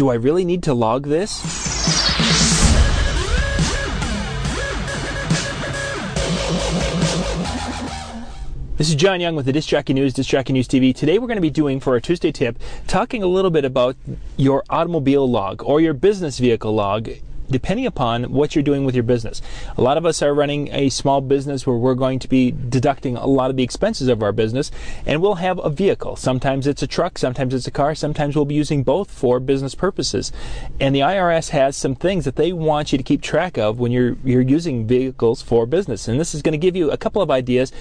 do I really need to log this? This is John Young with the Disc News, Disc News TV. Today we're going to be doing for our Tuesday tip, talking a little bit about your automobile log or your business vehicle log depending upon what you're doing with your business. A lot of us are running a small business where we're going to be deducting a lot of the expenses of our business, and we'll have a vehicle. Sometimes it's a truck, sometimes it's a car, sometimes we'll be using both for business purposes. And the IRS has some things that they want you to keep track of when you're you're using vehicles for business. And this is going to give you a couple of ideas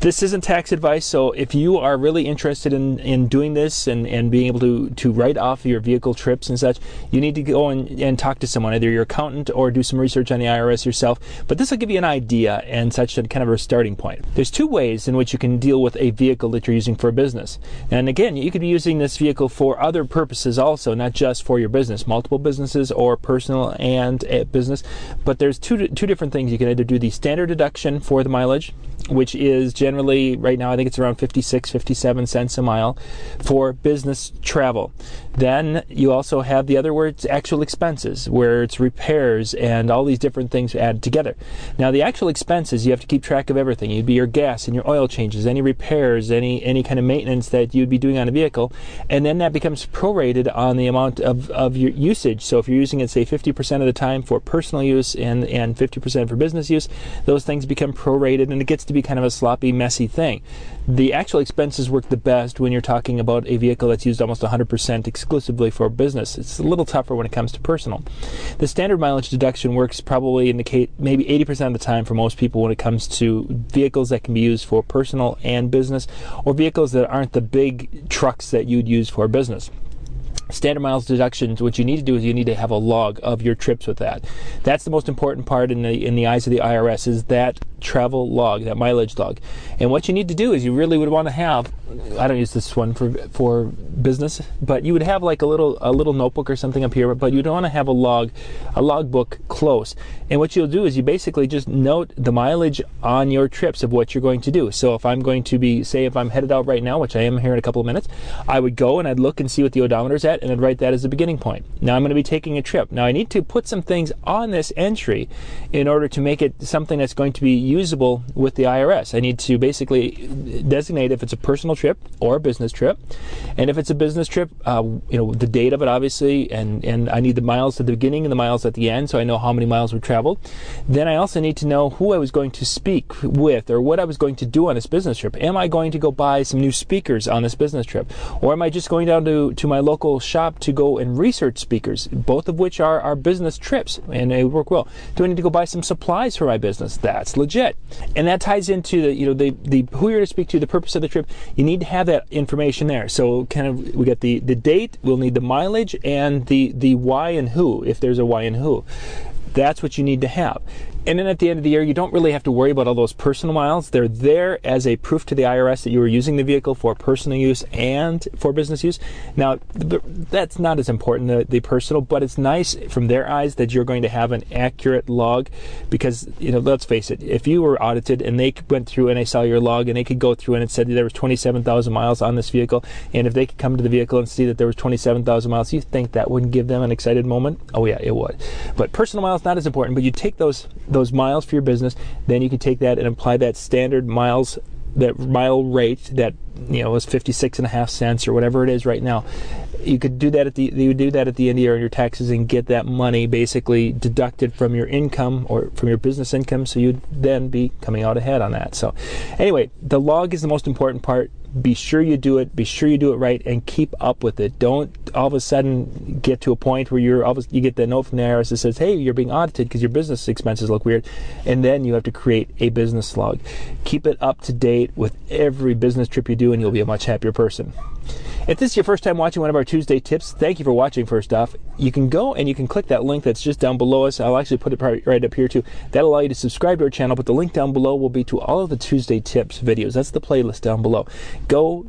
this isn't tax advice, so if you are really interested in, in doing this and, and being able to, to write off your vehicle trips and such, you need to go and, and talk to someone, either your accountant or do some research on the IRS yourself. But this will give you an idea and such a kind of a starting point. There's two ways in which you can deal with a vehicle that you're using for a business. And again, you could be using this vehicle for other purposes also, not just for your business, multiple businesses or personal and business. But there's two, two different things. You can either do the standard deduction for the mileage, which is generally right now I think it's around 56 57 cents a mile for business travel. Then you also have the other words actual expenses where it's repairs and all these different things added together. Now the actual expenses you have to keep track of everything. You'd be your gas and your oil changes, any repairs, any any kind of maintenance that you'd be doing on a vehicle, and then that becomes prorated on the amount of, of your usage. So if you're using it say 50% of the time for personal use and and 50% for business use, those things become prorated and it gets to be kind of a sloppy, messy thing. The actual expenses work the best when you're talking about a vehicle that's used almost 100% exclusively for business. It's a little tougher when it comes to personal. The standard mileage deduction works probably indicate maybe 80% of the time for most people when it comes to vehicles that can be used for personal and business or vehicles that aren't the big trucks that you'd use for business standard miles deductions what you need to do is you need to have a log of your trips with that that's the most important part in the in the eyes of the IRS is that travel log, that mileage log. And what you need to do is you really would want to have I don't use this one for for business, but you would have like a little a little notebook or something up here, but you'd want to have a log a log book close. And what you'll do is you basically just note the mileage on your trips of what you're going to do. So if I'm going to be say if I'm headed out right now, which I am here in a couple of minutes, I would go and I'd look and see what the odometer's at and I'd write that as a beginning point. Now I'm going to be taking a trip. Now I need to put some things on this entry in order to make it something that's going to be usable with the IRS. I need to basically designate if it's a personal trip or a business trip, and if it's a business trip, uh, you know the date of it obviously, and and I need the miles at the beginning and the miles at the end, so I know how many miles were traveled. Then I also need to know who I was going to speak with or what I was going to do on this business trip. Am I going to go buy some new speakers on this business trip, or am I just going down to to my local shop to go and research speakers, both of which are are business trips and they work well. Do I need to go buy some supplies for my business? That's legit And that ties into the, you know, the, the who you're to speak to, the purpose of the trip. You need to have that information there. So kind of we got the, the date, we'll need the mileage and the, the why and who, if there's a why and who. That's what you need to have. And then at the end of the year, you don't really have to worry about all those personal miles. They're there as a proof to the IRS that you were using the vehicle for personal use and for business use. Now, that's not as important, the, the personal, but it's nice from their eyes that you're going to have an accurate log because, you know, let's face it, if you were audited and they went through and they saw your log and they could go through and it said there was 27,000 miles on this vehicle, and if they could come to the vehicle and see that there was 27,000 miles, you think that wouldn't give them an excited moment? Oh, yeah, it would. But personal miles, not as important, but you take those those miles for your business, then you can take that and apply that standard miles that mile rate that you know is 56 and a half cents or whatever it is right now. You could do that at the you do that at the end of the year on your taxes and get that money basically deducted from your income or from your business income so you'd then be coming out ahead on that. So anyway the log is the most important part be sure you do it be sure you do it right and keep up with it. Don't all of a sudden get to a point where you're all you get the note from the IRS that says hey you're being audited because your business expenses look weird and then you have to create a business log. Keep it up to date with every business trip you do and you'll be a much happier person if this is your first time watching one of our Tuesday tips, thank you for watching first off. You can go and you can click that link that's just down below us. I'll actually put it right up here too. That'll allow you to subscribe to our channel, but the link down below will be to all of the Tuesday tips videos. That's the playlist down below. Go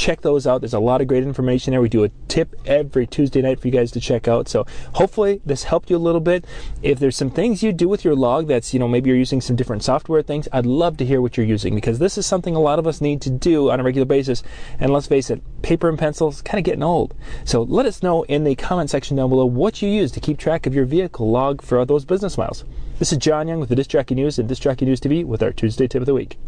check those out. There's a lot of great information there. We do a tip every Tuesday night for you guys to check out. So hopefully this helped you a little bit. If there's some things you do with your log that's, you know, maybe you're using some different software things, I'd love to hear what you're using because this is something a lot of us need to do on a regular basis. And let's face it, paper and pencils kind of getting old. So let us know in the comment section down below what you use to keep track of your vehicle log for those business miles. This is John Young with the Disc Jockey News and Disc Jockey News TV with our Tuesday tip of the week.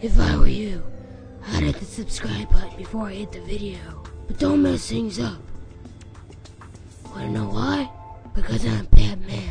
If I were you, I'd hit the subscribe button before I hit the video. But don't mess things up. Wanna know why? Because I'm Batman.